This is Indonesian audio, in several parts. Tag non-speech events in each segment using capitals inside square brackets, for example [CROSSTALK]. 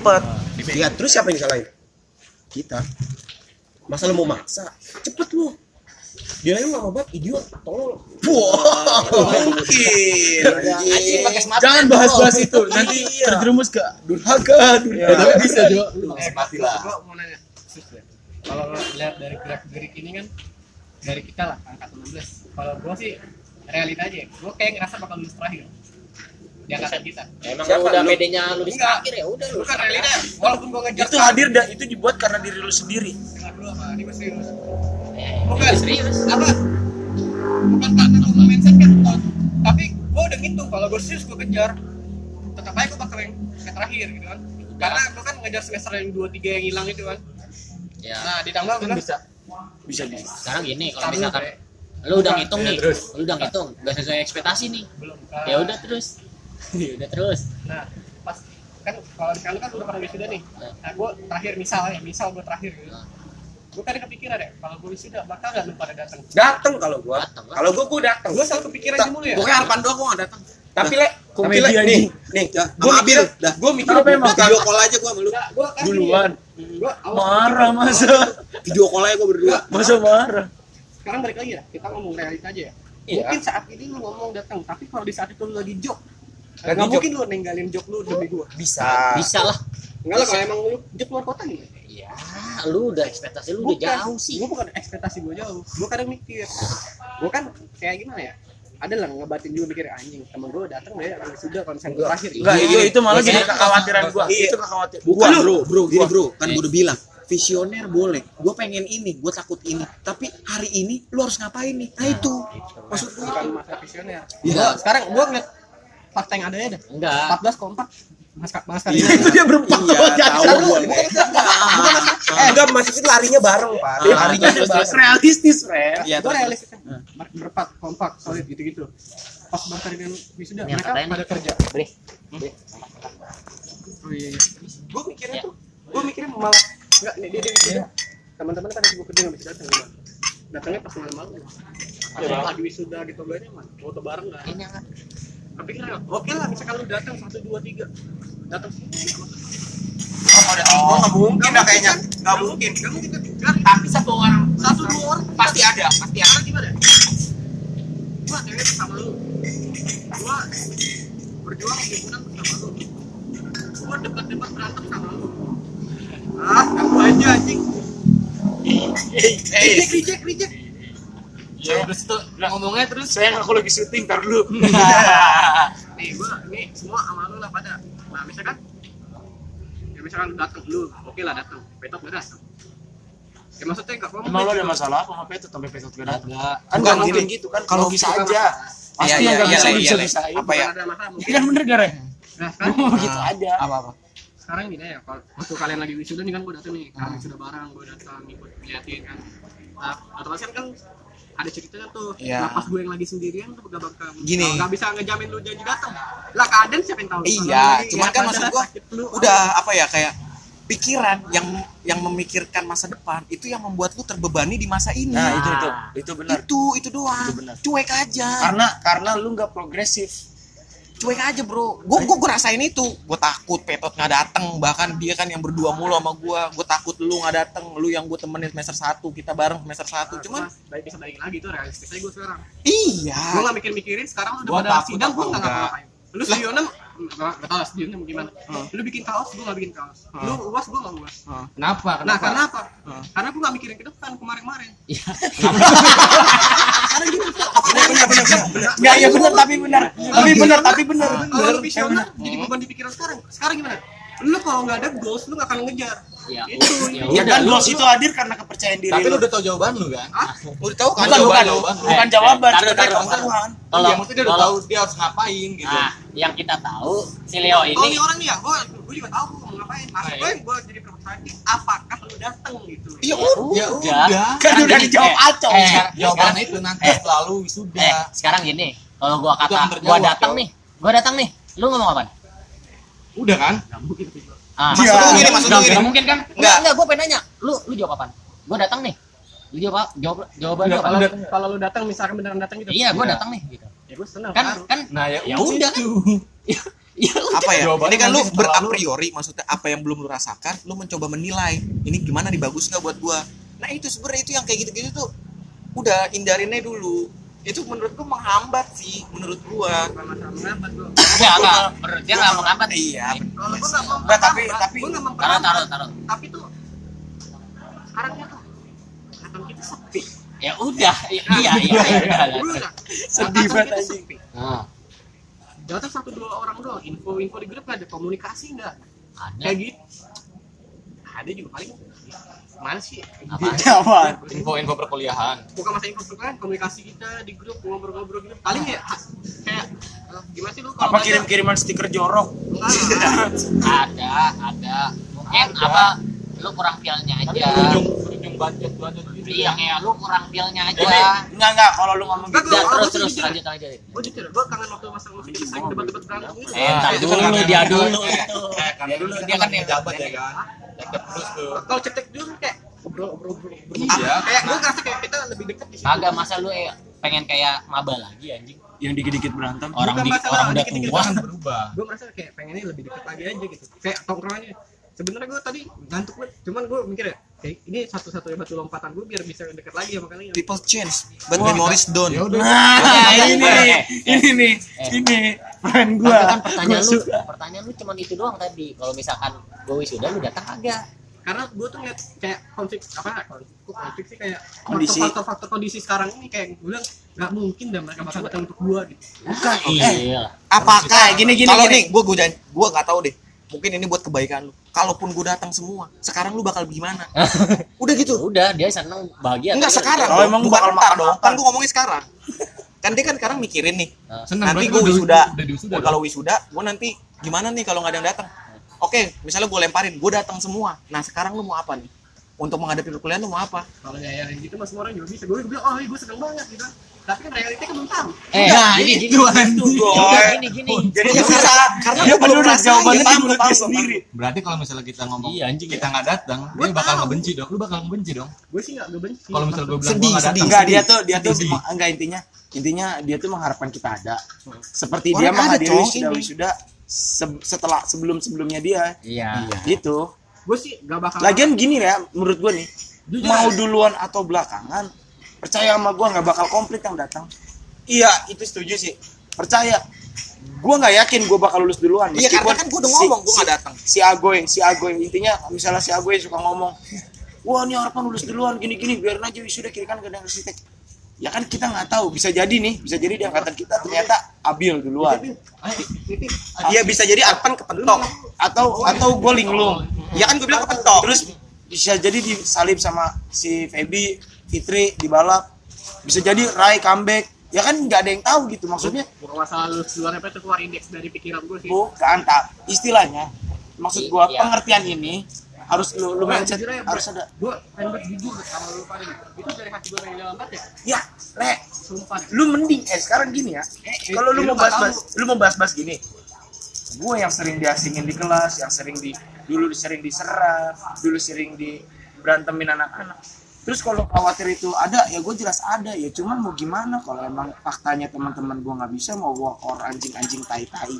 cepet ya terus siapa yang disalahin kita masa lu mau maksa cepet lu dia yang lama banget idiot tolong wah mungkin Jangan band, bahas-bahas bro. itu, nanti Iya. terjerumus ke durhaka durhaka Tapi bisa Jo. Mati lah. Gua mau nanya, ya. kalau lihat dari gerak-gerik ini kan dari kita lah angkatan 16. Kalau gua sih realita aja, ya. gua kayak ngerasa bakal lulus terakhir di angkatan kita. Emang Siapa? udah Lu? pedenya lu di akhir ya udah lu. Bukan realita, walaupun gua ngejar Itu hadir dah, itu dibuat karena diri lu sendiri. Dengar dulu apa? Ini serius. Eh, Bukan serius. Apa? Bukan karena lu mindset kan, Ton. tapi gua udah ngitung kalau gua serius gua kejar, tetap aja gua bakal yang terakhir gitu kan. Karena gua kan ngejar semester yang 2 3 yang hilang itu kan. Ya. Nah, ditambah Kan gua bisa. Bisa bisa. Sekarang gini kalau misalkan lu udah ngitung Ya, nih, lu udah ngitung, gak sesuai ekspektasi nih. belum. Ya udah terus. [LAUGHS] Udah terus. Nah, pas kan kalau kan udah pada wisuda nih. Nah, gua terakhir misal ya, misal gua terakhir gitu. Nah. Gua kan kepikiran ya, kalau gua wisuda bakal gak lu pada datang. dateng kalau gua kalau gua gua dateng Gua selalu kepikiran aja mulu ya. Pokoknya harapan doang gua gak datang. tapi le Gila, dia nih, nih. nih, Ya, gua sama mikir, Abil, dah. gua mikir? Video call aja gua sama lu. Enggak, gua kan Duluan. Gua Marah masa. Video call aja gua berdua. [LAUGHS] Masa marah. sekarang balik lagi ya kita ngomong realita aja ya Iya. mungkin saat ini lu ngomong datang tapi kalau di saat itu lu lagi job Nggak job. mungkin lu ninggalin job lu demi gua bisa, Bisa lah. enggak lah kalau emang lu job luar kota nih Ya, lu udah ekspektasi lu udah jauh sih. gua bukan ekspektasi gua jauh gua kadang mikir gua kan kayak gimana ya ada lah ngebatin juga mikir anjing temen gua datang deh kalau sudah misalnya gua terakhir Enggak, itu itu malah Iya. jadi kekhawatiran gua. Iya. Itu kekhawatiran. Bukan Gua- bro, bro, gini bro, kan gua udah bilang visioner boleh, gue pengen ini, gue takut ini, tapi hari ini lu harus ngapain nih? Nah itu, maksud gue bukan masa visioner Iya. Gua- sekarang gua ngeliat fakta yang ada ya dah Enggak. 14 kompak mas mas kali Iya. ini dia berempat Iya, tahu gua. eh enggak masih itu larinya bareng pak. Dia larinya harinya bareng. realistis, Fred. Iya, terus- realistis. Kan Ber- berempat kompak solid gitu gitu pas bangsa dengan wisuda mereka pada kerja. Bre. oh iya iya. Gue mikirnya Ya. tuh gue mikirnya malah enggak nih dia dia wisuda teman-teman pada sibuk kerja nggak bisa datang gua. datangnya pas malam-malam. Ya lagi wisuda gitu gue mah foto bareng nggak? Ini enggak. Kan oke lah misalkan lu datang satu dua tiga datang sini oh nggak mungkin dah kayaknya nggak mungkin nggak mungkin kan tapi satu orang satu dua orang pasti ada pasti ada gimana? Gua cewek sama lu. Gua berjuang sama lu. Gua debat-debat berantem sama lu. Ah, aku aja anjing. Reject, reject, reject. Ya, terus itu ngomongnya terus sayang aku lagi syuting tar dulu. [LAUGHS] Nih, gua ini semua sama lu lah pada. Nah, misalkan ya misalkan lu datang lu, oke lah datang. Petot gak datang. Ya maksudnya enggak ngomong Emang lo ada gitu. masalah apa sama Petot sampai Petot gak datang? Enggak. Kan Enggak, gak mungkin gini. gitu kan Kalau bisa aja. Pasti Iya, yang iya, gak iya, bisa iya, bisa iya. bisain. Apa ya? Ini kan bener gak, Re? Nah, [LAUGHS] sekarang Gitu aja. apa apa? sekarang gini ya kalau waktu kalian lagi wisuda nih kan gue datang nih kalian wisuda bareng gue datang ikut liatin kan nah otomatis kan kan ada ceritanya tuh Iya. nah pas gue yang lagi sendirian tuh gak bakal Gini. kalau nggak bisa ngejamin lu janji datang lah keadaan siapa yang tahu Iya, cuman lihat kan maksud flu, udah apa ya kayak pikiran yang yang memikirkan masa depan itu yang membuat lu terbebani di masa ini. Nah, itu itu. Itu benar. itu itu doang. Itu benar. Cuek aja. Karena karena lu gak progresif. Cuek aja bro. Gue gue rasain itu. Gue takut petot nggak dateng. Bahkan dia kan yang berdua mulu sama gue gue takut lu nggak dateng. Lu yang gue temenin semester satu kita bareng semester satu. Cuman Mas, baik bisa balik lagi tuh realistis aja gue sekarang. Iya. Gue gak mikir-mikirin sekarang lu udah Gua pada sidang gue gak enggak. ngapa-ngapain. Lu studionya gak, gak tau lah studionya mau gimana lu bikin kaos gue gak bikin kaos. Lu uas gue gak uas. Kenapa? Nah karena apa? karena gue gak mikirin ke depan kemarin-kemarin. Benar benar benar benar Enggak, ya benar tapi benar. Tapi benar, tapi benar. kalau lu visioner jadi beban di pikiran sekarang. Sekarang gimana? Lu kalau nggak ada goals lu nggak akan ngejar Ya, itu ya Ya kan lu- itu hadir karena kepercayaan diri Tapi lu udah tahu jawaban lu kan? ah udah tahu kan Bukan, bukan, jawaban. bukan Eh, jawaban, taruh, sebagai taruh, pengetahuan. Kalau maksudnya dia udah tahu dia harus ngapain gitu. Nah, yang kita tahu si Leo oh ini ini orang nih ya gue gue juga tahu mau ngapain maksud gue gue jadi pemerhati apakah lu datang gitu iya ya udah Ya udah. udah. Kan udah dijawab eh, acong. eh, Jawaban itu nanti eh, selalu eh, wisuda. sekarang gini, kalau gua kata gua datang nih, gua datang nih, lu ngomong apa? Udah kan? Ah, Maksud lu gini, maksud gini. nggak mungkin kan? Nggak. Enggak, enggak, gua pengen nanya. Lu lu jawab apaan? Gua datang nih. Lu jawab jawab jawaban lu Nggak, apa? kalau kalau lu datang misalkan beneran datang gitu iya, gua Iya. datang nih gitu. ya gue senang Kan kan Nah, ya, ya udah kan. [LAUGHS] Ya apa ya Jawabannya ini kan lu ber a lu- priori maksudnya apa yang belum lu rasakan lu mencoba menilai ini gimana nih bagus nggak buat gua nah itu sebenarnya itu yang kayak gitu-gitu tuh udah hindarinnya dulu itu menurut gua menghambat sih menurut gua menghambat gua. Enggak, enggak. Menurut dia enggak menghambat. iya gua mau Nggak, tapi- tapi- Taruh, taruh, taruh. Tapi tuh sekarang tuh kantong kita sepi. Ya udah, iya, iya, iya. iya. Sedih banget, kita anjing. sepi. Nah, Datang satu dua orang doang. Info-info di grup nggak ada komunikasi nggak? ada. Kayak gitu. Ada juga paling mana sih? Apa? [LAUGHS] Info-info perkuliahan. bukan masa info kan komunikasi kita di grup ngobrol-ngobrol gitu paling ya kayak eh, gimana sih lu kalau Apa kirim-kiriman stiker jorok? enggak. [LAUGHS] Ada, ada. Mungkin apa lu kurang feelnya Tapi aja. berujung berujung budget budget gitu. Iya, kayak lu kurang feelnya aja. Enggak enggak kalau lu ngomong gitu. Gua- terus gua terus lanjut lanjut. gue jujur gue kangen waktu masa kita sering debat-debat berantem Eh, entar itu kan dulu karena- dia dulu itu. Karena dulu Dia dia kan kan yang- jabat ya kan. Jabat terus tuh. kalau cetek dulu kayak ngobrol ngobrol ngobrol Iya. kayak gue ngerasa kayak kita lebih dekat di situ Kagak masa lu eh, pengen kayak maba lagi anjing. Yang dikit-dikit berantem. Orang Bukan di masalah orang udah tua. Kan berubah. gue merasa kayak pengennya lebih dekat lagi aja gitu kayak tongkrongannya sebenarnya gue tadi ngantuk banget cuman gue mikir ya kayak ini satu-satunya batu lompatan gue biar bisa dekat lagi sama kalian people change but memories don't Ya udah. Nah, Eh, ini eh, nih, eh, ini nih, eh. ini friend Tapi gua. kan pertanyaan lu, pertanyaan lu cuma itu doang tadi. Kalau misalkan gue wisuda lu datang kagak. karena gue tuh ngeliat kayak konflik apa konflik, sih kayak Kondisi. faktor-faktor kondisi sekarang ini kayak gue bilang nggak mungkin dah mereka bakal datang untuk gue gitu bukan Iya. apakah gini, gini, kalau gini. nih gue gue gue nggak tahu deh mungkin ini buat kebaikan lu. Kalaupun gue datang semua sekarang lu bakal gimana? [LAUGHS] Udah gitu. Udah, dia seneng bahagia. enggak sekarang Kalau dong. emang bukan bakal ntar makan dong. kan gue ngomongin sekarang. Kan dia kan sekarang mikirin nih. Nah, Senang nanti gue wisuda. kalau wisuda gue nanti gimana nih kalau nggak ada yang datang? Oke misalnya gue lemparin gue datang semua. Nah sekarang lu mau apa nih untuk menghadapi perkuliahan lu mau apa kalau nyayarin gitu mas semua orang juga bisa gue bilang oh gue seneng banget gitu tapi kan realitinya kan belum tahu Eh, Nah, gini itu gini. Ya udah, gini gini. jadi ya bisa karena Dia belum ngerasain. jawabannya tahu, sendiri. Berarti kalau misalnya kita ngomong Iya, anjing. kita nggak datang, Gua dia bakal ngebenci dong. Lu bakal ngebenci dong. gue sih nggak gue benci Kalau misalnya gue bilang Sedih, sedih. datang. Enggak, dia tuh dia tuh Sedih. enggak intinya intinya dia tuh mengharapkan kita ada. Seperti Orang dia menghadiri ini. wisuda se- setelah sebelum-sebelumnya dia. Iya. Gitu. Gue sih gak bakal Lagian gini ya, menurut gua nih, Jujur mau duluan atau belakangan, percaya sama gua nggak bakal komplit yang datang. Iya, itu setuju sih. Percaya. Gua nggak yakin gua bakal lulus duluan. Iya, karena kan gua udah si- ngomong, gua si- nggak datang. Si Agoy, si Agoy intinya misalnya si Agoy suka ngomong, wah ini harapan lulus duluan gini-gini, biarin aja wisuda kiri kan gak ada arsitek. Ya kan kita nggak tahu, bisa jadi nih, bisa jadi di angkatan kita ternyata Abil duluan. Iya bisa jadi Arpan kepentok atau atau gue linglung. Ya kan gue bilang kepentok. Terus bisa jadi disalib sama si Feby, Fitri di balap. Bisa jadi Rai comeback. Ya kan nggak ada yang tahu gitu maksudnya. bukan masalah lu keluar apa itu keluar indeks dari pikiran gue sih Bukan tak istilahnya. Maksud gue Iya. pengertian ini harus lu lu Nah, mindset aja, harus ada. gue pengen banget jujur sama lu pada itu dari hati gue pengen dalam banget ya Ya, le, sumpah lu mending eh sekarang gini ya. eh, Kalau lu eh, mau nggak bahas-bahas, tahu. lu mau bahas-bahas gini. Gue yang sering diasingin di kelas, yang sering di dulu sering diserang, dulu sering di berantemin anak-anak. Terus kalau khawatir itu ada, ya gue jelas ada. Ya cuman mau gimana kalau emang faktanya teman-teman gue nggak bisa mau walk or anjing-anjing tai-tai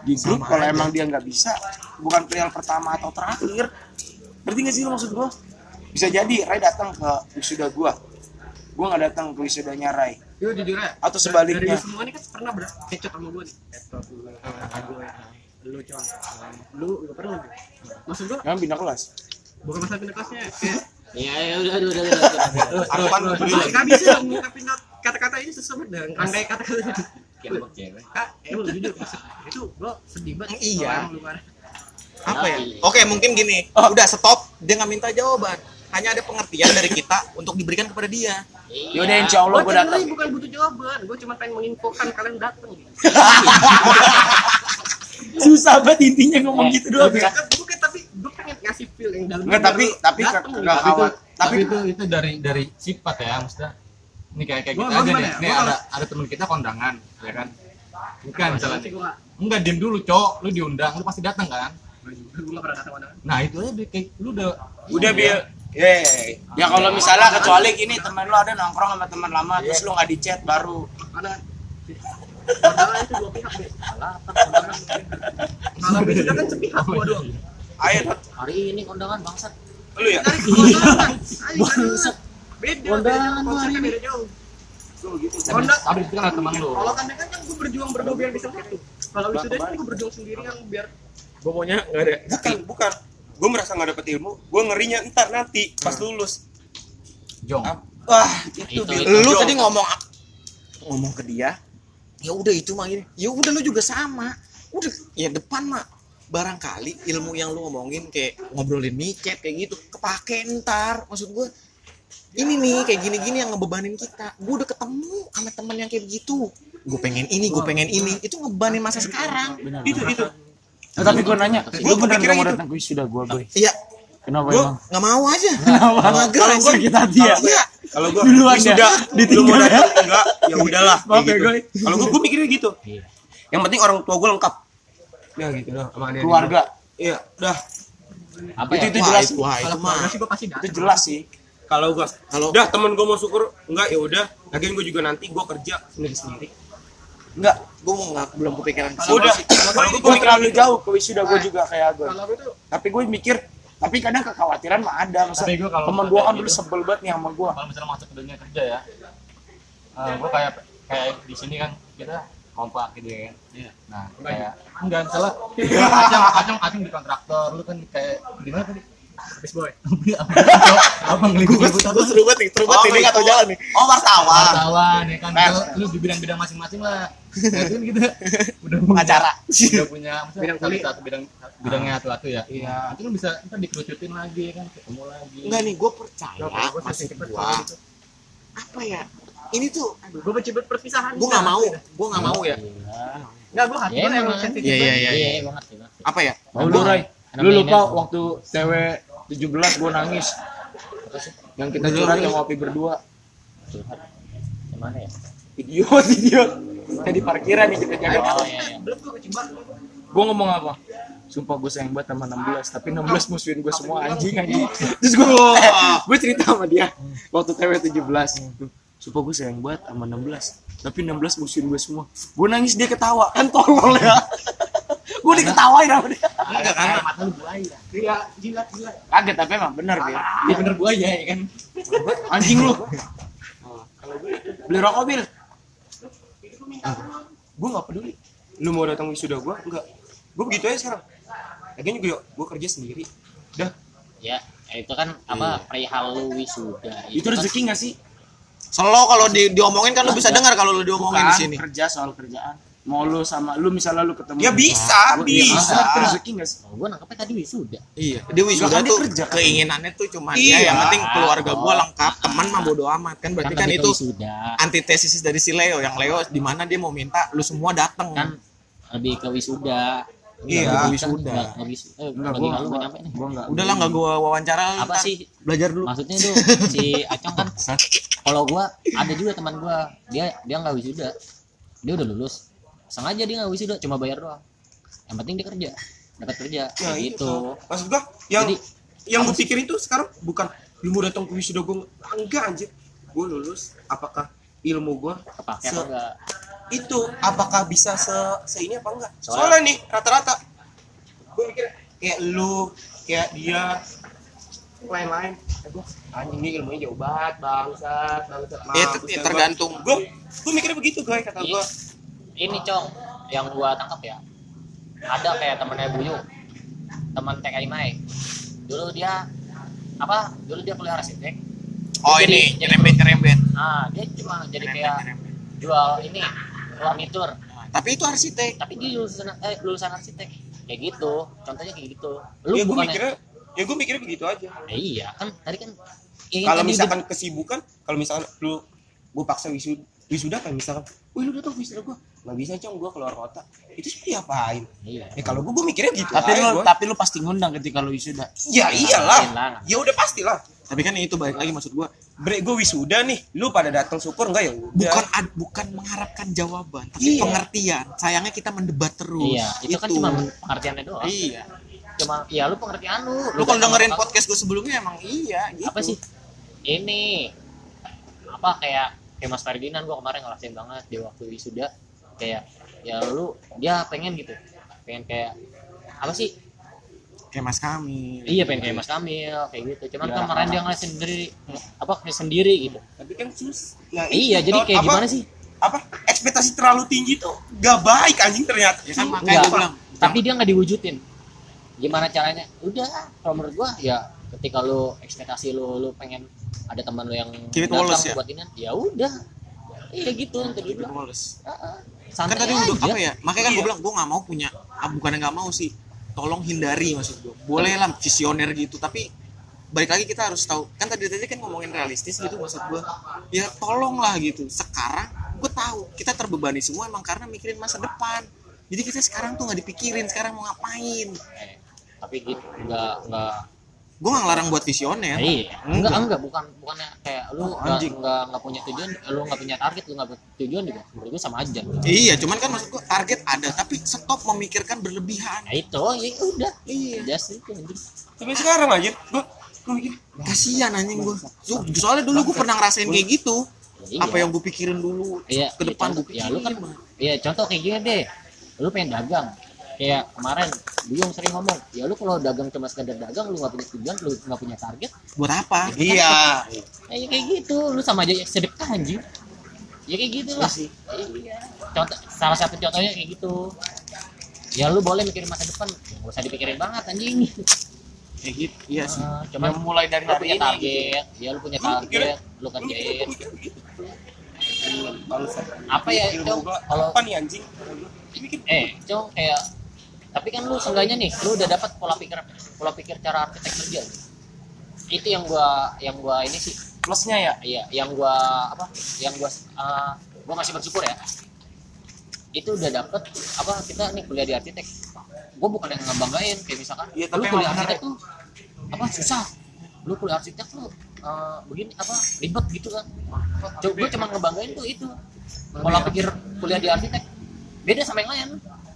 di grup kalau emang dia nggak bisa bukan perihal pertama atau terakhir ngerti nggak sih lu maksud gue bisa jadi Rai datang ke wisuda gue gue nggak datang ke wisudanya Rai Gue jujur ya. Atau sebaliknya. Dari semua ini kan pernah ber kecot sama gue nih. Lu, aku ya. Lu cuman, gak pernah. Bro. Maksud gue Jangan pindah kelas. bukan masalah pindah kelasnya. Kayak Iya, ya udah udah udah. udah, udah. Arpan nggak bisa ngungkapin kata-kata ini sesuai dengan rangkai kata-kata. Kayak lebak cewek. Kak, eh lu jujur itu gue sedih banget. Iya. Kan. apa ya? Oke, mungkin gini. Udah stop, dia nggak minta jawaban. Hanya ada pengertian dari kita untuk diberikan kepada dia. Iya. Yaudah insya Allah Gue gue datang. bukan butuh jawaban, gue cuma pengen menginfokan kalian datang. Gitu. [LAUGHS] Susah banget intinya ngomong Eh, gitu doang. Bukan, bukan tapi gue pengen ngasih feel yang dalam. Enggak tapi tapi gitu. tapi itu kawat. tapi Tapi itu itu dari dari sifat ya maksudnya ini kayak kayak gitu gua aja nih ya? nih Gua ada ada teman kita kondangan ya kan bukan misalnya enggak diem dulu cok lu diundang lu pasti datang kan datang mana. nah itu aja kayak lu udah udah biar Ya, ya kalau misalnya kecuali gini temen lu ada nongkrong sama teman lama terus lu nggak di chat baru Mana? Kondangan itu dua pihak deh kalau wisuda kan sepihak gua doang. Ayo hari ini kondangan bangsat. Lu ya? Bangsat. beda Kondangan beda. Gua hari konsepnya ini. beda jauh. Tapi Kondangan. Tapi itu kan ada teman lu. kalau kondangan kan gua berjuang berdua biar bisa itu kalau wisuda kan gua berjuang sendirian biar gue maunya nggak ada. Bukan bukan. Gue merasa nggak dapet ilmu gue ngerinya ntar nanti pas lulus. Jong. Ap- wah itu, Itu, Bil. itu. lu tadi ngomong ngomong ke dia ya udah itu mah ini ya udah lu juga sama. Udah ya depan mah barangkali ilmu yang lu ngomongin kayak ngobrolin micet kayak gitu kepake ntar. Maksud gue ini nih kayak gini-gini yang ngebebanin kita. Gue udah ketemu sama temen yang kayak begitu gue pengen ini gue pengen ini. Itu ngebebanin masa sekarang. Benar, itu itu. Nah, tapi gue nanya, Gua lu beneran mau datang? Ke wisuda gue, boy? iya. Kenapa gue nggak mau aja. Kenapa? Mager Kalau gue sakit hati ya? Kalau gue Duluan ya? sudah Ditinggal ya? enggak ya udahlah [LAUGHS] Maaf ya, gitu. Kalau gue gue mikirnya gitu Iya. yang penting orang tua gue lengkap ya gitu dah sama Keluarga, iya udah apa Itu- ya itu Wah, jelas. itu, wah, itu kalau mah sih gua itu jelas sih. kalau gue Kalau- udah temen gue mau syukur enggak ya udah lagian gue juga nanti gue kerja sendiri sendiri Enggak, gue mau nggak belum kepikiran ke udah. Kalau gue terlalu jauh ke wisuda gue juga kayak gue. gua Tapi gue mikir, tapi kadang kekhawatiran mah ada. Masa Tapi gua kalau temen gue kan gitu. dulu sebel banget nih sama gue. Kalau misalnya masuk ke dunia kerja ya, eh gue kayak kayak di sini kan kita kompak gitu ya. Iya. Nah, kayak enggak salah. Acang acang acang di kontraktor, lu kan kayak gimana tadi? Habis boy [LAUGHS] apa? seru banget nih seru banget ini nggak tahu jalan nih oh wartawan Wartawan ya kan, lu, lu di bidang-bidang masing-masing lah. [LAUGHS] Ya kan kita udah punya, Pengacara. udah punya Bidang satu bidang bidangnya satu-satu ya. Iya. Nanti lu bisa ntar dikerucutin lagi kan, ketemu lagi. enggak nih gue percaya Gua gua gue gitu. apa ya ini tuh Aduh, gua benci banget perpisahan gue nggak mau gue nggak mau ya Nggak, gua hati Ya, gua emang sensitif Iya, iya, banget. iya. iya apa ya Mau lu? Anak Lu lupa waktu cewek 17 gue nangis. Yang kita curhat yang ngopi berdua. Curhat. [LAUGHS] Yang mana ya? Idiot, idiot. Kayak di parkiran nih kita jaga. Oh iya iya. Gue ngomong apa? Sumpah gue sayang banget sama 16 Tapi 16 musuhin gue semua anjing anjing Terus gue [LAUGHS] [LAUGHS] Gue cerita sama dia Waktu TW 17 Sumpah gue sayang banget sama 16 Tapi 16 musuhin gue semua Gue nangis dia ketawa Kan tolol ya Gue diketawain sama dia. Enggak kan, mata lu buaya. Iya, jilat, jilat. Kaget tapi emang bener dia. Iya bener buaya ya kan. Anjing lu. Beli rokok Bil. Gue nggak peduli. Lu mau datang wisuda gue enggak. Gue begitu aja sekarang. Lagian juga gue kerja sendiri. Udah Ya, itu kan apa perihal lu wisuda. Itu kan- rezeki gak sih? selalu kalau di, diomongin kan lu bisa dengar kalau lu diomongin di sini. kerja soal kerjaan Mau lu sama Lu misalnya lu ketemu ya bisa Gua- bisa Itu rezeki gak sih? Oh, gua nangkepnya tadi wisuda. iya dia wisuda Kan tuh kerja, kan? keinginannya tuh cuma Iya. dia yang penting keluarga gue lengkap teman mah bodo amat kan berarti kan, ke itu wisuda. antitesis dari si Leo yang Leo di mana dia mau minta lu semua datang Kan lebih ke wisuda. Iya, Nggak- wisuda. nggak- nggak wis- eh, Enggak, gua nggak gua, nggak nih. gua enggak. udahlah nggak gue wawancara lu Apa sih belajar dulu maksudnya tuh si [LAUGHS] Acong kan kalau gua ada juga teman gua dia dia nggak wisuda dia udah lulus sengaja dia nggak wisuda cuma bayar doang. Yang penting dia kerja dapat kerja ya kayak itu gitu maksud gua yang Jadi- yang gue pikirin tuh sekarang bukan lu mau datang ke wisuda gue enggak anjir. Gue lulus apakah ilmu gue Se- apa enggak? Itu apakah bisa se, se ini apa enggak? Soalnya- soalnya nih rata-rata. Gue mikir kayak lu kayak dia lain-lain. Eh, gue anjing ini ilmunya jauh banget bangsat. Bangsat. Nah, ya, ya tergantung. Gue gue mikirnya begitu guys kata gue ini cong yang gua tangkap ya. Ada kayak temennya Buyu teman TKI Mai dulu dia apa dulu dia kuliah arsitek oh Jadi- ini jadi- nyerempet nyerempet. Ah dia cuma jadi kayak jual ini furnitur tapi itu arsitek tapi dia lulusan eh, lulusan arsitek kayak gitu contohnya kayak gitu. Lu ya gue mikirnya ya gue mikirnya begitu aja. Eh, iya kan tadi kan ya, kalau misalkan kesibukan kalau misalkan lu gue paksa wisuda wisuda kan misalkan? Wih lu datang wisuda gue nggak bisa cong gue keluar kota. Itu sih diapain iya. Ya kalau gue gue mikirnya gitu Tapi aja lu gua. tapi lu pasti ngundang ketika lu wisuda. ya iyalah. Iyalah. ya udah pastilah tapi kan itu balik lagi maksud gue bre gue wisuda nih. Lu pada datang syukur enggak ya udah. bukan ad- bukan mengharapkan jawaban tapi Iya. pengertian. Sayangnya kita mendebat terus. Iya itu, kan cuma pengertiannya doang. Iya. Cuma ya lu pengertian lu. Lu kalau datang dengerin apa- podcast gue sebelumnya emang iya gitu. Apa sih? Ini. Apa kayak kayak Mas Ferdinand gua kemarin ngerasain banget di waktu wisuda kayak ya lu dia pengen gitu. Pengen kayak apa sih? Kayak mas kami iya pengen kayak Mas Kamil kayak gitu. Cuman Ya. kemarin dia ngeliat sendiri apa kayak sendiri gitu. Tapi kan sus nah, iya itu, jadi kayak apa- gimana sih? apa ekspektasi terlalu tinggi tuh gak baik anjing ternyata. Ya kan makanya bilang tapi dia nggak diwujudin. Gimana caranya? Udah kalau menurut gua ya ketika lu ekspektasi lu lu pengen ada teman lu yang Keep it datang Wallace ya? buat ini ya udah. Iya gitu nanti it Ah, kan santai tadi udah aja. apa ya? Makanya kan gue Iya. bilang gue nggak mau punya ah, bukannya nggak mau sih tolong hindari maksud gue boleh lah visioner gitu tapi balik lagi kita harus tahu. Kan tadi tadi kan ngomongin realistis gitu maksud gue ya tolong lah gitu. Sekarang gue tahu kita terbebani semua emang karena mikirin masa depan. Jadi kita sekarang tuh nggak dipikirin sekarang mau ngapain? Eh, tapi gitu nggak nggak gue nggak ngelarang buat visioner. Iya enggak enggak. bukan bukannya kayak lu nggak Anjing. nggak nggak punya tujuan lu nggak punya target lu nggak punya tujuan juga menurut gua sama aja. Iya cuman kan maksud gue target ada tapi stop memikirkan berlebihan. Ya itu ya udah. Iya. Just itu anjing. tapi sekarang aja gua gua mikir kasihan anjing gue soalnya dulu gue pernah ngerasain kayak gitu. Iya. apa yang gue pikirin dulu iya ke depan iya, gue ya pikirin lu kan ya contoh kayak gini deh. Lu pengen dagang kayak kemarin Buyung sering ngomong ya lu kalau dagang cuma sekedar dagang lu nggak punya tujuan lu nggak punya target. Buat apa? Iya. Ya kayak gitu. Lu sama aja sedekah anjing. Ya kayak gitu lah. Iya contoh salah satu contohnya kayak gitu. Ya lu boleh mikirin masa depan. Ya, nggak usah dipikirin banget anjing. Kayak gitu. Iya sih. Ah, cuman mulai dari lu hari punya ini target. ya lu punya target. Lu kerjain. [LAUGHS] Apa ya itu kalau apa nih anjing? Eh cong kayak tapi kan lu seenggaknya nih lu udah dapat pola pikir pola pikir cara arsitek kerja. Itu yang gua yang gua ini sih. Plusnya ya? Iya yang gua apa yang gua uh, gua masih bersyukur ya. Itu udah dapet apa kita nih kuliah di arsitek. Gua bukan yang ngebanggain kayak misalkan Iya, lu tapi kuliah emang bener arsitek tuh apa susah. Lu kuliah arsitek tuh uh, begini apa ribet gitu kan. Coba gua cuma ngebanggain tuh itu pola pikir kuliah di arsitek. Beda sama yang lain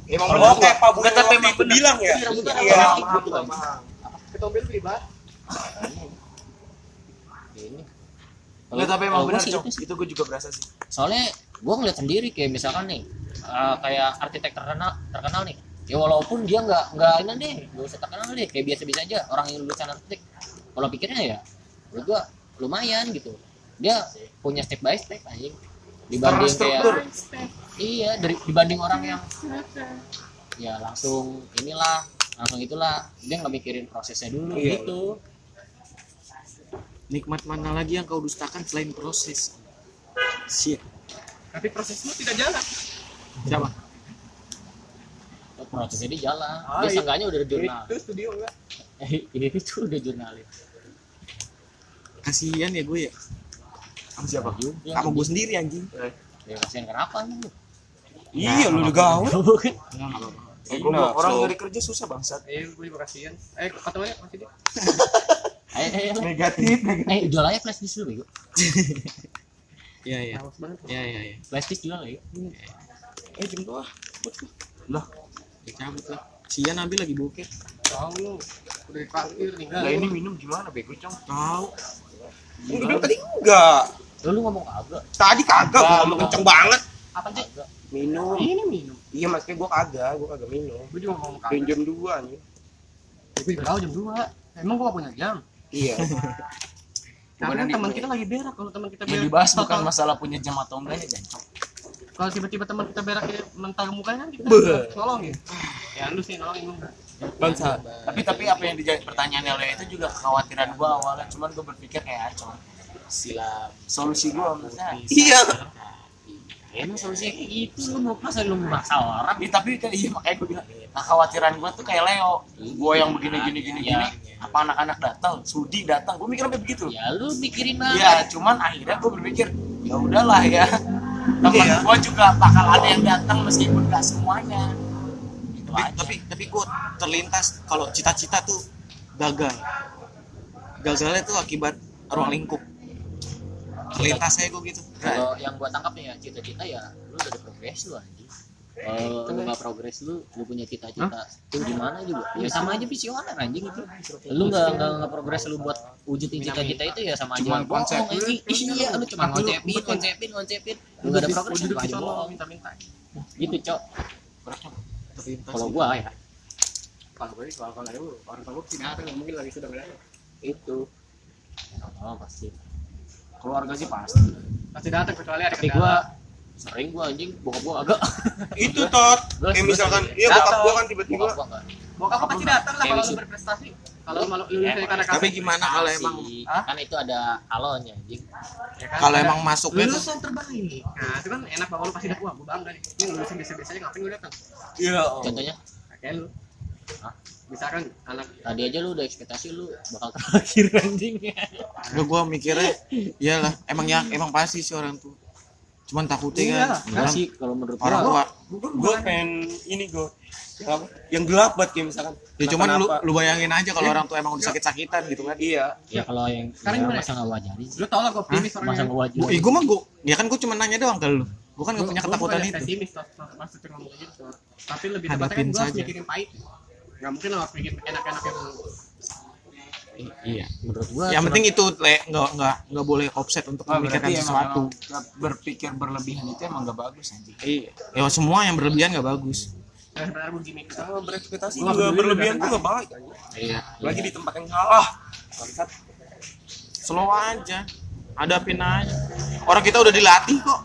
emang gua- kayak Pak Budi Nggak, tapi waktu emang itu bener. bilang ya. Iya, bener. paham, Gitu, paham. ini Nggak, tapi emang benar sih cok. itu sih. itu gue juga berasa sih. Soalnya gue ngeliat sendiri kayak misalkan nih uh, kayak arsitek terkenal terkenal nih. Ya walaupun dia nggak nggak ini deh nggak usah terkenal deh. Kayak biasa-biasa aja orang yang lulusan arsitek. Kalau pikirnya ya menurut gua lumayan gitu. Dia punya step by step anjing. Dibanding kayak iya dari dibanding orang yang ya langsung inilah langsung itulah. Dia nggak mikirin prosesnya dulu Iya. gitu. Nikmat mana lagi yang kau dustakan selain proses? Shit. tapi prosesmu tidak jalan. Siapa? Prosesnya dia jalan. Ah, dia iya. seenggaknya udah jurnal itu studio enggak [LAUGHS] itu udah jurnalis kasihan ya gue ya. Sama siapa? Sama gue sendiri anjing. Ya kasihan kenapa nih iya lu udah gaul. [LAUGHS] Bukan Eh, goblok, orang nyari kerja susah bangsat. Eh gue juga kasihan. Eh katanya masih dia. Ayo ayo ayo. negatif eh jual aja flash disk dulu bego. [LAUGHS] Iya iya. Iya iya iya. Flash disk jual ya eh jam dua lah dicabut lah. Sian Nabi lagi bokeh. Tahu lu. Udah dipanggil tinggal lah ini minum gimana bego? Cong tahu. Lu bilang tadi enggak. Lu lu ngomong kagak. Tadi kagak gua ngomong kenceng banget. Apa sih minum. Ini minum? Iya mas kayak gua kagak gua kagak minum. Gue juga ngomong jam jam dua nih. Gue juga tahu jam dua. Emang gue gak punya jam? Iya. [LAUGHS] Karena teman kita lagi berak kalau teman kita berak. dibahas bukan masalah punya jam atau enggaknya jancok kalau tiba-tiba teman kita berak kayak mental mukanya kan kita Beuh. nolongin ya. Lu sih nolongin lu bangsa. Tapi tapi apa yang dijawab pertanyaannya lo itu juga kekhawatiran gua awalnya. Cuman gua berpikir kayak cuma silam. Solusi gua maksudnya iya emang solusinya kayak gitu lu mau masa lu memaksa orang. Iya, tapi kan iya makanya gue bilang nah kekhawatiran gue tuh kayak Leo. Gue yang begini gini gini Iya. gini apa anak-anak datang Sudi datang gue mikir sampai begitu. Ya lu mikirin banget ya cuman akhirnya gue berpikir ya udahlah ya. Temen Iya. gue juga bakal ada yang datang meskipun gak semuanya. Gitu tapi aja. tapi tapi gue terlintas kalau cita-cita tuh gagal. Gagalnya tuh akibat ruang lingkup. Terlintas saya gue gitu kalau yang gua tangkap nih ya cita-cita ya lu udah ada progres lu anjing. Kalau lu nggak progres lu lu punya cita-cita itu gimana juga? Ya sama aja visioner anjing itu. Lu nggak nggak nggak progres lu buat wujudin cita-cita itu ya sama aja. Cuman bohong konsep. anjing. Iya lu cuma konsepin. konsepin konsepin. Lu nggak ada progres lu aja bohong minta-minta. Gitu cok. Kalau gua ya. Kalau gue kalau kalau itu orang tua gue sih mungkin lagi sudah berada itu. Oh pasti keluarga sih pasti. Pasti datang kecuali ada tapi gua sering gua anjing. Bokap gua agak. [LAUGHS] Itu tot. Gua kayak gua misalkan iya bokap gua kan tiba-tiba bokap gua pasti datang lah kalau lu berprestasi. Kalau malu lu dari karena tapi gimana kalau emang kan itu ada alonnya anjing. Ya kan? kalau emang masuknya tuh lulus yang terbaik. Nah itu kan enak bapak lu pasti udah wah gue bangga nih. Ini lulusin biasa-biasa aja ngapain gue datang? Iya contohnya? Kayak lu. Hah? Misalkan anak tadi aja lu udah ekspektasi lu bakal [LAUGHS] terakhir anjing. Gue gua mikirnya iyalah emang ya emang pasti sih orang tuh. Cuman takutnya kan enggak sih kalau menurut orang gua. tua. Gue pengen ini gue apa yang gelap banget kayak misalkan. Ya cuman lu lu bayangin aja kalau orang tua emang udah sakit-sakitan gitu kan. iya. Ya kalau yang Sekarang ya, gimana? masa nggak wajarin sih. Lu tau lah gue optimis masa orangnya nggak Gua, wajarin eh, gua mah gua, ya kan gua cuma nanya doang ke lu. Gua kan gak Gua- punya gua ketakutan itu. pesimis maksudnya ngomong gitu. Tapi lebih tepatnya kan gue harus saja. mikirin pahit nggak mungkin lo harus bikin enak-enak yang iya menurut gua Yang penting itu le nggak nggak nggak boleh offset untuk Oh, memikirkan sesuatu. emang berpikir berlebihan itu emang gak bagus anjing Iya. Ya semua yang berlebihan nggak bagus. nah, sama berekspektasi juga berlebihan tuh gak baik Iya. lagi di tempat yang salah Bangsat. Slow aja. Hadapin aja. Orang kita udah dilatih kok.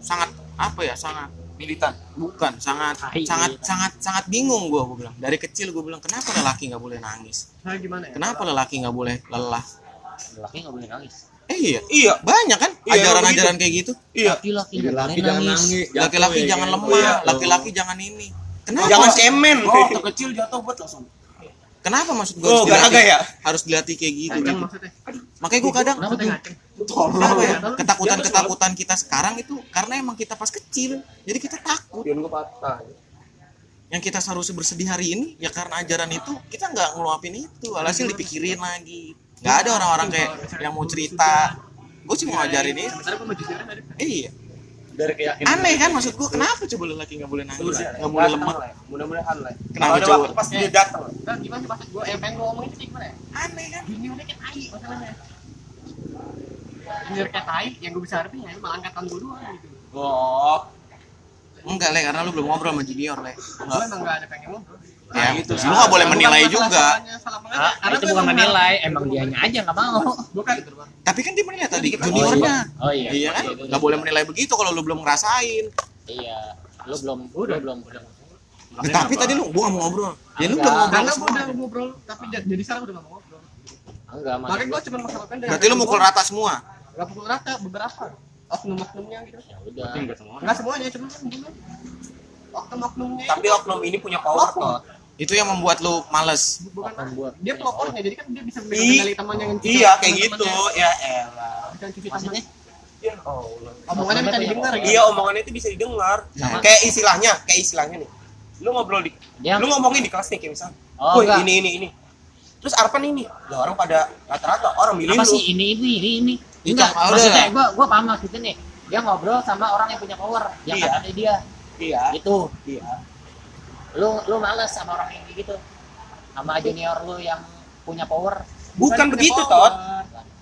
Sangat apa ya? Sangat militan. Bukan sangat Tai. sangat sangat sangat bingung gua gua bilang. Dari kecil gua bilang kenapa lelaki nggak boleh nangis? Nah gimana ya? Kenapa lelaki nggak boleh lelah? Laki nggak boleh nangis? Eh iya. Iya banyak kan? Iya, ajaran-ajaran kayak gitu. Iya. Laki-laki nggak boleh nangis. laki-laki jangan lemah. Iya. laki-laki jangan ini. Kenapa? Jangan cemen. Oh [LAUGHS] waktu kecil jatuh buat langsung kenapa maksud gua oh harus dilatih, ya? harus dilatih kayak gitu? Maksudnya. Makanya gua kadang kenapa ya? Tolong. ketakutan ketakutan kita sekarang itu karena emang kita pas kecil. Jadi kita takut. Gue yang kita seharusnya bersedih hari ini ya karena ajaran itu kita nggak ngeluapin itu. Alhasil dipikirin lagi. Nggak ada orang-orang kayak yang mau cerita. Gue sih mau ngajarin ini gue iya dari keyakinan aneh kan maksud gue kenapa coba lelaki nggak boleh nangis nggak boleh lemah. mudah-mudahan lah Kenapa ada cowok? waktu pas dia datang. Nah gimana sih maksud gue yang pengen gue ngomongin itu sih gimana ya? Aneh kan? Dunia udah kayak tai masalahnya. Dunia kayak tai yang gue bisa harapin ya emang angkatan gue doang gitu. Oh enggak le karena lu belum ngobrol sama junior le. Gue emang gak ada pengen ngobrol ya gitu. sih lu nggak boleh menilai juga. Ah, itu bukan menilai emang dianya aja nggak mau. Bukan. Tapi kan dia menilai tadi juniornya oh iya. Iya kan? Nggak boleh menilai begitu kalau lu belum ngerasain. Iya. Lu belum udah. belum udah. Eh, tapi tadi lu gua nggak mau ngobrol. Ya lu belum ngobrol karena udah ngobrol tapi jadi sekarang udah gak mau ngobrol. Enggak mas makanya gue cuma masalah pendek berarti lu mukul rata semua? Gak pukul rata beberapa. Oknum-oknumnya gitu. Ya udah. Nggak semuanya. Cuma dulu oknum-oknumnya tapi oknum ini punya power itu yang membuat lu males. Bukan membuat dia pelopornya jadi kan dia bisa Ih, mengendali temannya yang iya kayak gitu. ya elah. Cuci temannya ya Allah. Omongannya bisa didengar gitu iya omongannya itu bisa didengar. Sama. kayak istilahnya kayak istilahnya nih. Lu ngobrol di dia lu ngomongin di kelas nih kayak misalnya Oh, ini ini ini. Terus Arpan ini lah orang pada rata-rata orang milih apa lu. sih ini ini ini ini? Itu, enggak maksudnya gua gua paham maksudnya nih. Dia ngobrol sama orang yang punya power. Yang Iya. katanya dia. Iya. Itu iya lu lu males sama orang yang gitu. Sama junior lu yang punya power. Bukan punya begitu tot.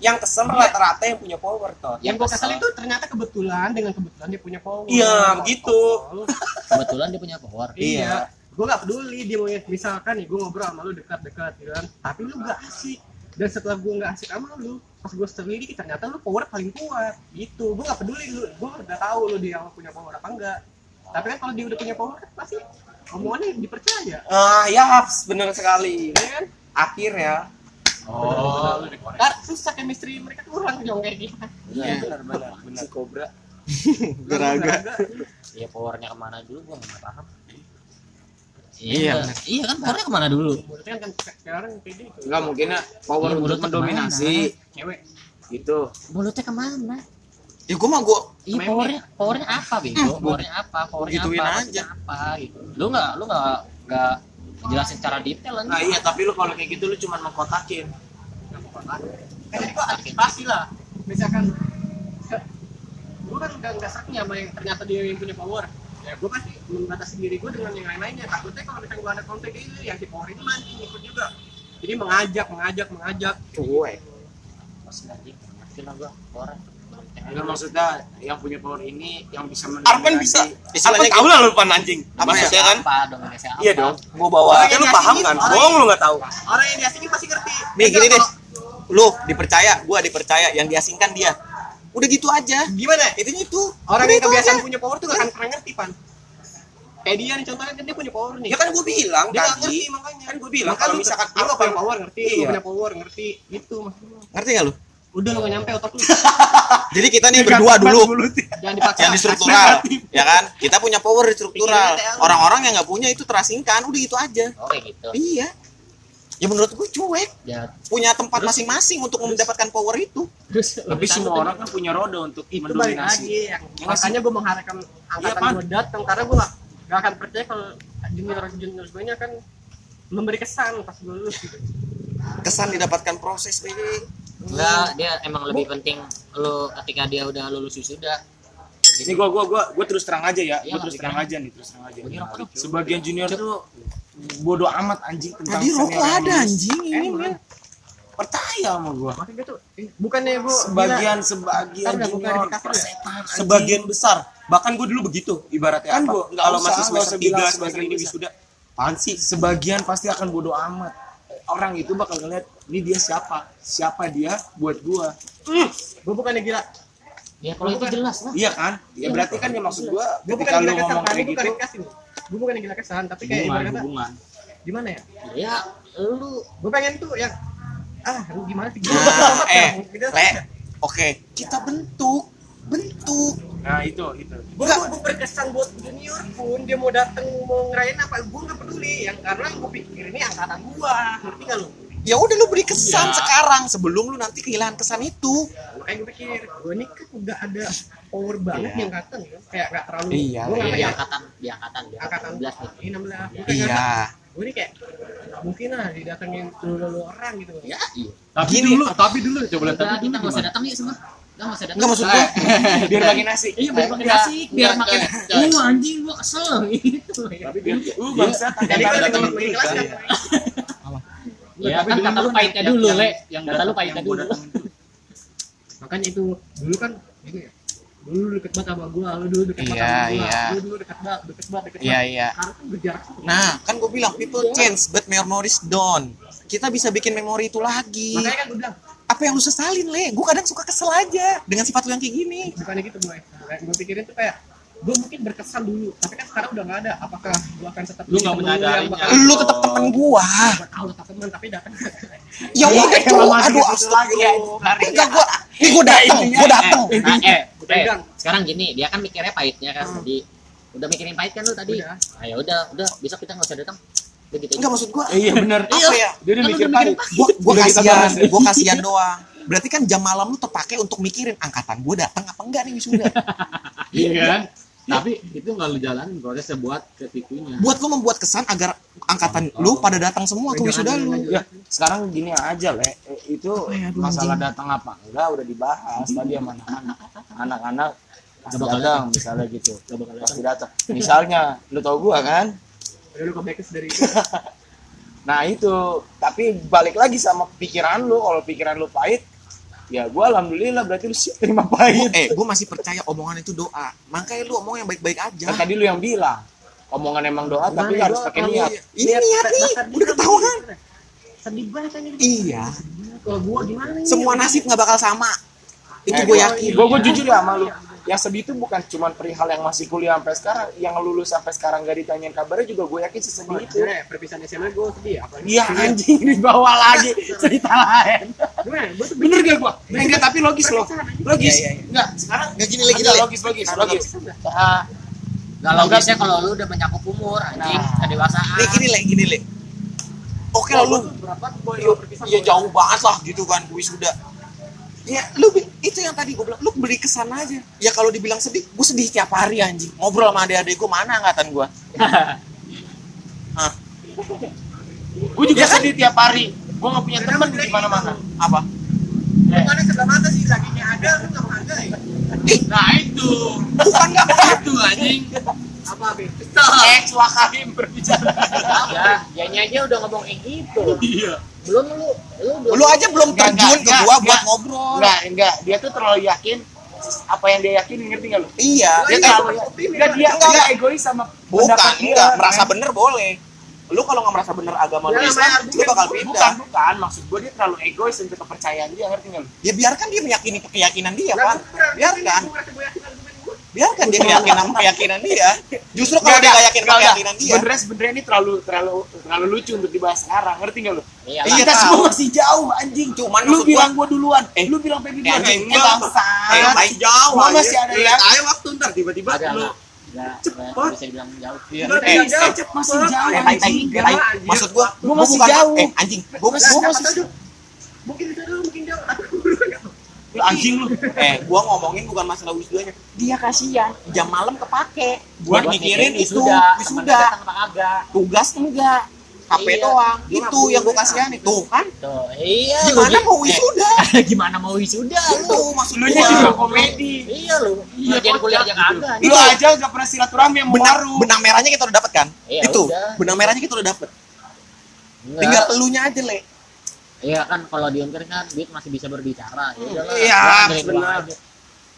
Yang kesel rata-rata yang punya power tot. Yang gue kesel itu ternyata kebetulan dengan kebetulan dia punya power. Iya, begitu. [LAUGHS] kebetulan dia punya power. Iya. Gue gak peduli dia mau misalkan nih gue ngobrol sama lu dekat-dekat gitu kan. Tapi lu gak asik. Dan setelah gue gak asik sama lu pas gue selidiki ternyata lu power paling kuat. Gitu. Gue gak peduli lu. Gue udah tahu lu dia punya power apa enggak tapi kan kalau dia udah punya power kan pasti omongannya dipercaya? Ah ya bener sekali. Ya kan? Akhirnya. Oh. Kan susah chemistry mereka kurang dong kayak gitu Iya. benar benar benar. Kobra geraga ya powernya ke mana dulu? Gua nggak paham. Iya, iya. Iya kan powernya ke mana dulu? Menurutnya kan sekarang kayak gitu. Enggak mungkinnya power Iya, untuk mulutnya mendominasi cewek. Gitu. Mulutnya ke mana ya gua mah gua Iya powernya powernya apa bego? Powernya apa? Powernya Gituin apa? aja. Apa gitu? Lu nggak lu nggak nggak jelasin secara detail nah iya tapi lu kalau kayak gitu lu cuma mengkotakin kan jadi gua antisipasi lah misalkan gue kan udah nggak sakit sama yang ternyata dia yang punya power ya gue pasti membatasi diri gue dengan yang lain-lainnya takutnya kalau misalnya gue ada konflik itu yang si power itu mancing ikut juga jadi mengajak mengajak mengajak cuek Masih anjing, ngerti lah gua orang. Enggak maksudnya yang punya power ini yang bisa Arpan bisa. Arpan Istilahnya tahu. lah lu pan anjing. Apa ya? maksudnya kan? Apa dong Indonesia? Apa? iya dong. Gua bawa. Aja yang lu paham kan? Bohong lu nggak tahu. orang yang diasingin pasti ngerti. Nih gini Enggak, deh. Lu dipercaya gua dipercaya yang diasingkan dia. Udah gitu aja. Gimana? Intinya itu. Orang yang itu kebiasaan punya power tuh gak akan pernah ngerti pan. Kayak dia nih contohnya kan dia punya power nih. Ya kan gua bilang dia tadi. ngerti makanya. Kan gua bilang kalau misalkan lu punya power ngerti lu Iya. punya power ngerti. Gitu maksudnya. Ngerti gak lu udah lu gak nyampe otak lu. [LAUGHS] Jadi kita nih berdua dulu. jangan dipaksa. Yang di struktural ya kan? Kita punya power di struktural. Orang-orang yang nggak punya itu terasingkan. Udah gitu aja. Oh kayak gitu. iya. Ya menurut gue cuek. Ya, punya tempat masing-masing untuk mendapatkan power itu. Terus? Tapi semua orang kan punya roda untuk itu balik mendominasi. lagi yang makanya gue mengharapkan angkatan Pan. gue datang karena gue gak, gak akan percaya kalau junior junior gue ini akan memberi kesan pas gue lulus. Gitu kesan didapatkan proses BG enggak dia emang lebih penting lu ketika dia udah lulus wisuda. Ini gua gua gua gua terus terang aja ya. Iya, Gua terus terang aja nih, terus terang aja. Sebagian junior tuh bodoh amat anjing tentang tadi rokok ada anjing ini Emang. Percaya sama gua. makanya tuh eh, bukannya gue Sebagian sebagian junior ya? persetan sebagian besar bahkan gua dulu begitu ibaratnya Kan apa gua nggak kalau masih semester usah bilang 3 semester sebagian ini wisuda apaan sih sebagian pasti akan bodoh amat. Orang itu bakal ngeliat ini dia siapa, siapa dia buat gua. gue bukannya gila. Ya kalau itu jelas lah. Iya kan? Ya berarti kan ya maksud gua ketika bukan lu gila kesan gue gitu, nih gue bukan gila kesan tapi kayak hubungan kata hubungan. Gimana ya? Ya lu. Gue pengen tuh yang ah lu gimana sih? Nah eh Gitu. le oke. Kita bentuk bentuk. Nah itu itu. gue gue berkesan buat junior pun dia mau datang mau ngerayain apa gue nggak peduli. Yang karena gue pikir ini angkatan gue ngerti gak lu ya udah lu beri kesan Iya. sekarang sebelum lu nanti kehilangan kesan itu makanya gue pikir gue ini kan udah ada power banget Iya. di angkatan kan kayak gak terlalu Iya, gue nggak di ya angkatan di angkatan di angkatan 16 nih. ini 16 gue kayak iya gue ini kayak mungkin lah didatengin dulu orang gitu Ya iya. tapi Gini. dulu tapi dulu coba lihat Kita tapi kita dulu nggak usah datang yuk semua. Enggak maksud gua [LAUGHS] Biar makin asik. Iya biar makin asik, biar makin uh anjing gua kesel gitu. Tapi dia lu bangsa jadi gue datang datang di kelas kan [LAUGHS] Ya kan kata lu pahitnya dulu, Le. Yang kata lu pahitnya dulu. makanya itu dulu kan gitu ya dulu lu deket banget sama gue lu dulu deket banget Iya, sama gue iya. lu dulu deket banget deket banget deket Iya, banget iya. berjarak nah kan gue bilang people change but memories don't kita bisa bikin memori itu lagi makanya kan gue bilang apa yang lu sesalin le gue kadang suka kesel aja dengan sifat lu yang kayak gini bukannya gitu gue gue pikirin tuh kayak gue mungkin berkesan dulu tapi kan sekarang udah gak ada. Apakah gue akan tetap Lu jadi nggak bakal lu tetap temen gua. Gue tahu tetap temen tapi datang. [LAUGHS] Ya udah tuh. aduh astaga enggak gua nih gua [LAUGHS] dateng gua dateng. Nah, eh, eh, sekarang gini, dia kan mikirnya pahitnya kan tadi. Udah mikirin pahit kan lu tadi. Udah. Nah, ya udah, udah besok kita nggak usah datang. Udah gitu. enggak maksud gua Iya benar. apa ya? Dia udah Kan mikir pahit. mikirin gua gua kasihan ya. gua kasihan doang. Berarti kan jam malam lu terpakai untuk mikirin angkatan gua datang apa enggak nih wisuda? Iya. Kan tapi itu nggak lu jalanin prosesnya buat ke tikunya buat lu membuat kesan agar angkatan lu pada datang semua ke wisuda lu Ya, sekarang gini aja, Le. Eh, Itu ya, aduh, masalah datang apa enggak udah dibahas tadi sama anak-anak. Anak-anak pasti bakal datang misalnya gitu. Pasti datang. Misalnya, lu tau gua kan? udah lu kebekes dari itu Nah itu, tapi balik lagi sama pikiran lu. Kalau pikiran lu pahit, ya gua alhamdulillah berarti lu siap terima pahit. eh gua masih percaya omongan itu doa. Makanya lu omong yang baik-baik aja. Kan tadi lu yang bilang, omongan emang doa tapi Gimana, harus pakai kalau niat. ini niat nih. Udah ketahuan. Sedih banget kan iya. Kalau gue gimana semua nasib nggak bakal sama. Itu Eh, gue yakin. Gue gue jujur ya sama lu. Yang sedih itu bukan cuma perihal yang masih kuliah sampai sekarang, yang lulus sampai sekarang gak ditanyain kabarnya juga gue yakin sesedih itu. Sebenarnya perpisahan SMA gue sedih apalagi Iya anjing dibawa lagi cerita lain. gimana gue tuh Bener gak gua? Eh, enggak tapi logis loh. Logis. Iya, iya, iya. Enggak, sekarang nggak gini lagi Enggak, logis logis logis. Ah, Gak logisnya kalau lu udah mencakup umur anjing, kedewasaan. nih gini le gini le oke lah lu berapa gue Iya, iya jauh banget lah gitu kan wisuda ya lu itu yang tadi gue bilang lu beri kesan aja. Ya kalau dibilang sedih gue sedih tiap hari anjing. Ngobrol sama adik-adik gue mana angkatan gue [LAUGHS] gue juga Iya kan? sedih tiap hari. Gue gak punya temen di mana-mana. apa? Mana sebelah mata sih laginya ada lu nggak menghargai nah itu. Bukan nggak itu anjing. Apa, Bi? Ex Wakarim berbicara. [LAUGHS] ya dianya aja udah ngomong kayak gitu. Iya. Belum lu lu belum Lu aja belum Enggak, terjun enggak, ke enggak, gua buat enggak. ngobrol. Enggak, enggak. Dia tuh terlalu yakin apa yang dia yakin ngerti gak lu? Iya. Dia Eh, terlalu enggak dia Enggak. dia egois sama bukan, pendapat dia. enggak. Merasa men. bener boleh. Lu kalau nggak merasa bener agama lu Ya, Islam, namanya lu bakal Bukan, pindah. bukan. Maksud gue dia terlalu egois untuk kepercayaan dia, ngerti gak lu? Ya biarkan dia meyakini keyakinan dia, Pak. gua- Biarkan. Biarkan dia meyakin sama keyakinan dia. Justru kalau dia nggak yakin enggak. keyakinan dia, Sebenarnya sebenarnya ini terlalu terlalu terlalu lucu untuk dibahas sekarang, ngerti gak lu? iya Iya, Kita tahu. semua masih jauh anjing. Cuman lu bilang gua duluan. Eh. lu bilang Pepi Eh, duluan. anjing, Eh, gua- bangsat. Eh, masih jauh. Anjing. masih ada Lihat yang aja waktu ntar tiba-tiba lu nggak bisa dibilang jauh Iya. Nggak, Eh, jauh, eh, cepet. masih jauh eh, anjing. eh. Maksud gua, Gua masih bukan jauh. eh anjing. Gua Masih gua masih Mungkin. Lu anjing lu. eh gua ngomongin bukan masalah wisudanya. Dia kasihan jam malam kepake buat mikirin itu wisuda Tugas enggak. HP Iya. doang. Gua Itu yang gua kasihan itu kan. tuh iya Gimana lu- mau wisuda? [LAUGHS] Eh, gimana mau wisuda Itu lu maksud Lu juga komedi. iya lu Iya, ngerjain kuliah aja kagak Lu aja gak pernah silaturahmi yang benang baru. benang merahnya kita udah dapat kan? Iya, itu udah. benang merahnya kita udah dapat. Enggak. Tinggal elunya aja le. Iya kan kalau di Unkir kan duit masih bisa berbicara. Ya. Iya, benar.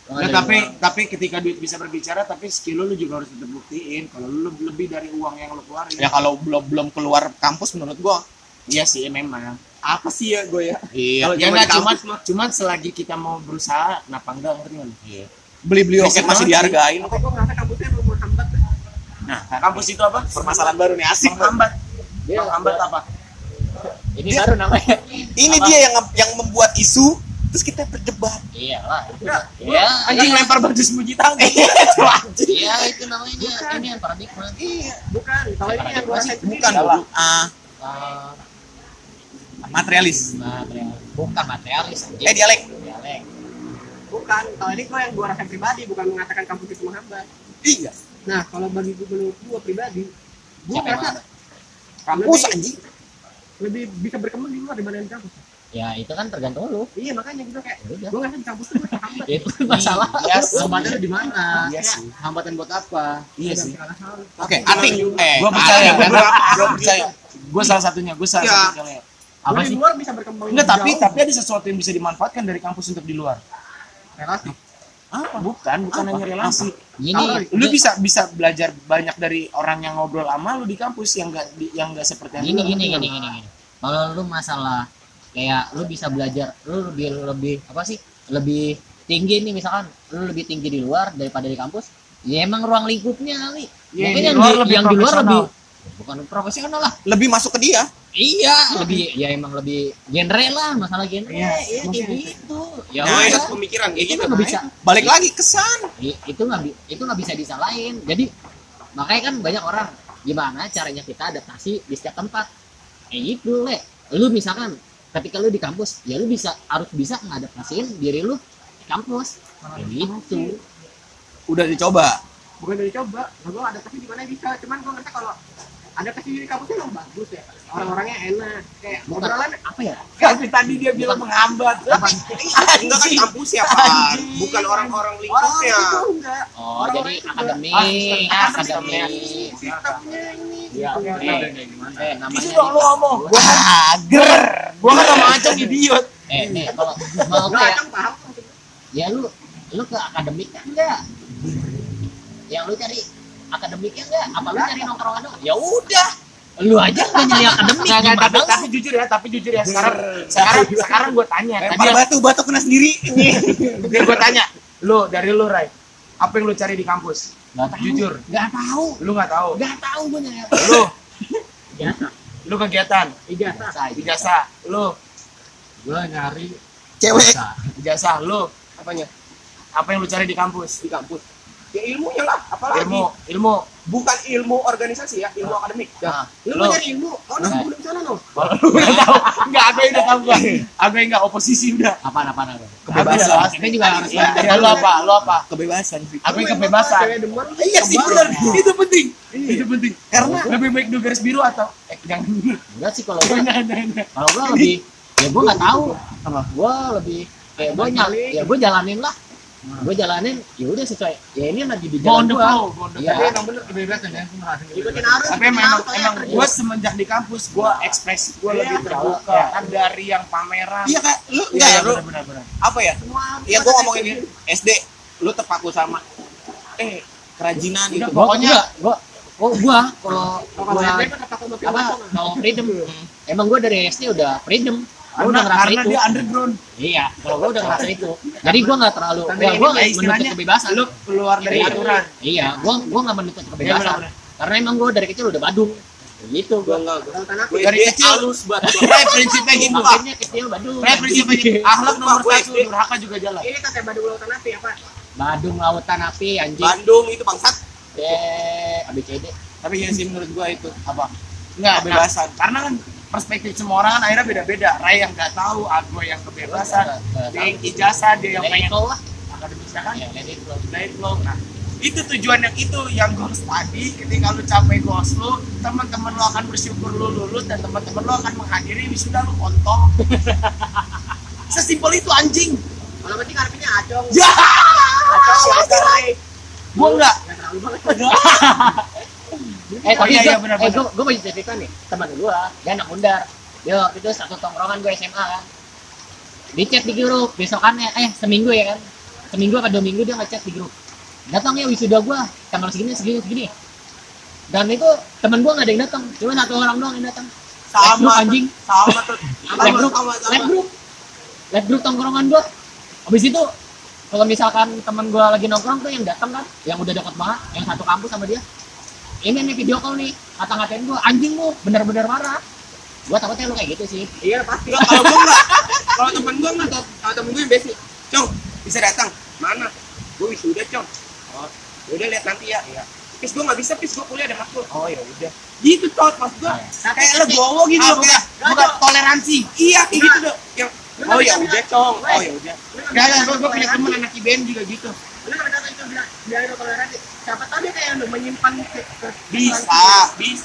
Nah, tapi uang. tapi ketika duit bisa berbicara tapi skill lu, lu juga harus tetap buktiin kalau lu lebih, dari uang yang lu keluarin. Ya kalau belum belum keluar kampus menurut gua Iya sih memang. apa sih ya gue ya iya Kalau Ya cuma cuman mah. cuman selagi kita mau berusaha kenapa enggak ngerti nggak lu? beli-beli Riset masih dihargain. Tapi gua ngerasa kampusnya emang menghambat. Nah, kampus itu apa? Permasalahan baru nih asik. Menghambat. Dia Menghambat apa? Ini Dia- baru namanya. [LAUGHS] Ini dia yang yang membuat isu terus kita berdebat. Iya lah. itu. Ya, Iya. Anjing [LAUGHS] iya. lempar batu sembunyi tangga. Iya itu namanya. Ini yang paradigma. Iya. Bukan, kalau ini yang gua sendiri. Bukan goblok. Ah, Ah, materialis. materialis. Bukan materialis. anjing. Eh dialek. Dialek. Bukan, kalau ini gua yang gua rasain pribadi, bukan mengatakan kampus itu menghambat. Iya. Nah, kalau bagi gua menurut gua pribadi, gua mana? Kampus anjing. Lebih bisa berkembang di luar dibanding di kampus. Ya itu kan tergantung lu. Iya, makanya gitu kayak Ya Udah. gua ngerasa di kampus tuh gua terhambat. [LAUGHS] Itu masalah. Iya sih. hambatannya di mana Iya sih. hambatan buat apa Iya sih. Oke, ating. Eh, Gua percaya, gua percaya. Gua salah satunya, gua salah Iya. satunya. Apa Gua di sih? luar bisa berkembang Enggak, tapi jauh. tapi ada sesuatu yang bisa dimanfaatkan dari kampus untuk di luar. relasi. Apa? Bukan, bukan Apa? hanya relasi. Ini Lu bisa bisa belajar banyak dari orang yang ngobrol sama lu di kampus yang enggak yang enggak seperti yang gini lu. gini gini gini gini kalau lu masalah kayak lu bisa belajar lu lebih lebih apa sih lebih tinggi nih misalkan lu lebih tinggi di luar daripada di kampus ya emang ruang lingkupnya kali Iya, mungkin yang di, yang di luar lebih bukan profesional lah. Lebih masuk ke dia. iya lebih ya emang lebih genre lah masalah genre. Iya, ya kayak gitu. Ya Nah, udah. Pusat pemikiran itu gitu nggak bisa. Balik lagi kesan. i- itu nggak itu nggak bisa disalahin. Jadi makanya kan banyak orang gimana caranya kita adaptasi di setiap tempat? Kayak gitu le. Lu misalkan ketika lu di kampus ya lu bisa harus bisa ngadaptasiin diri lu di kampus. Kayak gitu. Udah dicoba. bukan dari coba nah, gue adaptasi di mana bisa. Cuman gue ngerasa kalau adaptasi di kampusnya emang bagus ya. Orang-orangnya enak. Kayak bukan. obrolan apa ya? Tapi tadi dia bilang menghambat. enggak kan kampus ya pak? Bukan orang-orang orang lingkupnya itu enggak. Oh Orang-orang jadi Ah, akademik sistemnya ini. ya gitu. eh namanya Itu lu ngomong. Gua hager. Gua kan sama Acong idiot. eh nih kalau mau kayak Acang paham maksudnya. ya lu lu ke akademik kan enggak. Yang lu cari akademiknya enggak apa lu cari nongkrongan doang ya udah lu aja nggak nyari akademik Enggak, enggak, tapi, tapi jujur ya, tapi jujur ya sekarang sekarang sekarang gua tanya. Tadi Lempar batu, batu kena sendiri. Biar gua tanya. Lu dari lu Rai. Apa yang lu cari di kampus? nggak tahu Jujur. nggak tahu Lu nggak tahu. nggak tahu gue nyari Lu biasa lu kegiatan ijazah ijazah. Lu gue nyari Cewek. ijazah. Lu apanya? Apa yang lu cari di kampus? di kampus ya ilmunya lah apalagi Ilmu, ilmu. bukan ilmu organisasi ya ilmu akademik Nah, lu mau nyari ilmu oh nah udah sana no lu udah tahu. Enggak, aku yang udah tahu gua. Aku yang enggak oposisi udah. apaan apaan apa Kebebasan. ini juga harus Ya, ya, lu apa? Lu apa? Kebebasan sih. Aku yang kebebasan. demen Iya sih benar. Itu penting. Itu penting. Karena Lebih baik du garis biru atau eh jangan. enggak sih kalau kalau gue lebih ya gue nggak tahu gue lebih kayak gue nyali ya gue jalanin lah gue jalanin ya udah sesuai ya ini lagi di jalan gue Iya. Tapi emang bener kebebasan ya, gue arus. tapi arus, kayak emang gue semenjak di kampus gue ekspresi gue lebih terbuka. Kan dari yang pameran. Iya kak, lu Iya, enggak ya lu apa ya? Ya gua kayak ngomongin. SD, lu terpaku sama eh kerajinan. Gua- pokoknya- enggak, gua gua gua kalau gua apa kalau freedom. Emang gua dari SD udah freedom gua karena udah ngerasa karena itu dia underground iya kalau gua udah ngerasa itu jadi gua nak terlalu ya gua kayak menuntut kebebasan lu keluar dari Iya. aturan iya gua gua nggak menuntut kebebasan benar-benar. karena emang gua dari kecil udah badung gitu Gua gua enggak, gua. Lautan api. Gua Dari kecil. halus banget. [LAUGHS] Pre prinsipnya gitu pak makanya kecil badung prinsipnya gitu akhlak nomor satu durhaka juga jalan Ini kata Badung Lautan Api apa? badung lautan api anjing Bandung itu bangsat. eh ABCD tapi ya sih menurut gua itu apa Enggak, Kebebasan. karena kan perspektif semua orang kan akhirnya beda-beda. Ray yang nggak tahu Agua yang kebebasan dia yang ijazah dia yang pengen lah. akademis kan? Ya let it flow. Nah, itu tujuan yang itu yang goals tadi. Ketika lu capai goals lu teman-teman lu akan bersyukur lu lulus dan teman-teman lu akan menghadiri wisuda lu kontol. [LAUGHS] Sesimpel itu anjing. Kalau penting artinya acong. ya! Acong nih. gua enggak [LAUGHS] Eh Oh, tapi iya, gua, iya, benar, eh gua, gua mau cerita nih teman gua, dia anak undar. Yo, itu satu tongkrongan gua SMA kan. Di chat di grup, besokannya eh seminggu ya kan. Seminggu apa dua minggu dia ngechat di grup. Datang ya wisuda gua tanggal segini segini segini. Dan itu temen gua nggak ada yang datang, cuma satu orang doang yang datang. Group, Sama anjing. sama tuh. Live group, sama, sama. live group. Live group tongkrongan gua. Habis itu kalau misalkan teman gua lagi nongkrong tuh yang datang kan, yang udah deket banget, yang satu kampus sama dia. Ini nih video call nih, kata-ngatain gua anjing lu, bener-bener marah. Gua takutnya lu kayak gitu sih. Iya pasti. Kalau gua [LAUGHS] enggak. Kalau temen gua enggak, kalau temen gua yang basic. Cong, bisa datang. Mana? Gua wisuda, Cong. Oh, udah lihat nanti ya. Iya. Pis gua nggak bisa, pis gua kuliah ada matkul. oh ya udah Gitu, Cong, pas gua. Kayak legowo gitu ah, loh, bukan, bukan toleransi Iya, kayak gitu dong. Yang Oh ya udah, Cong. Oh ya udah. Gak, gak, gue, gue punya temen anak IBM juga gitu Kan kata itu bilang bilang toleransi. Siapa tahu dia kayak udah menyimpan Bisa, bisa.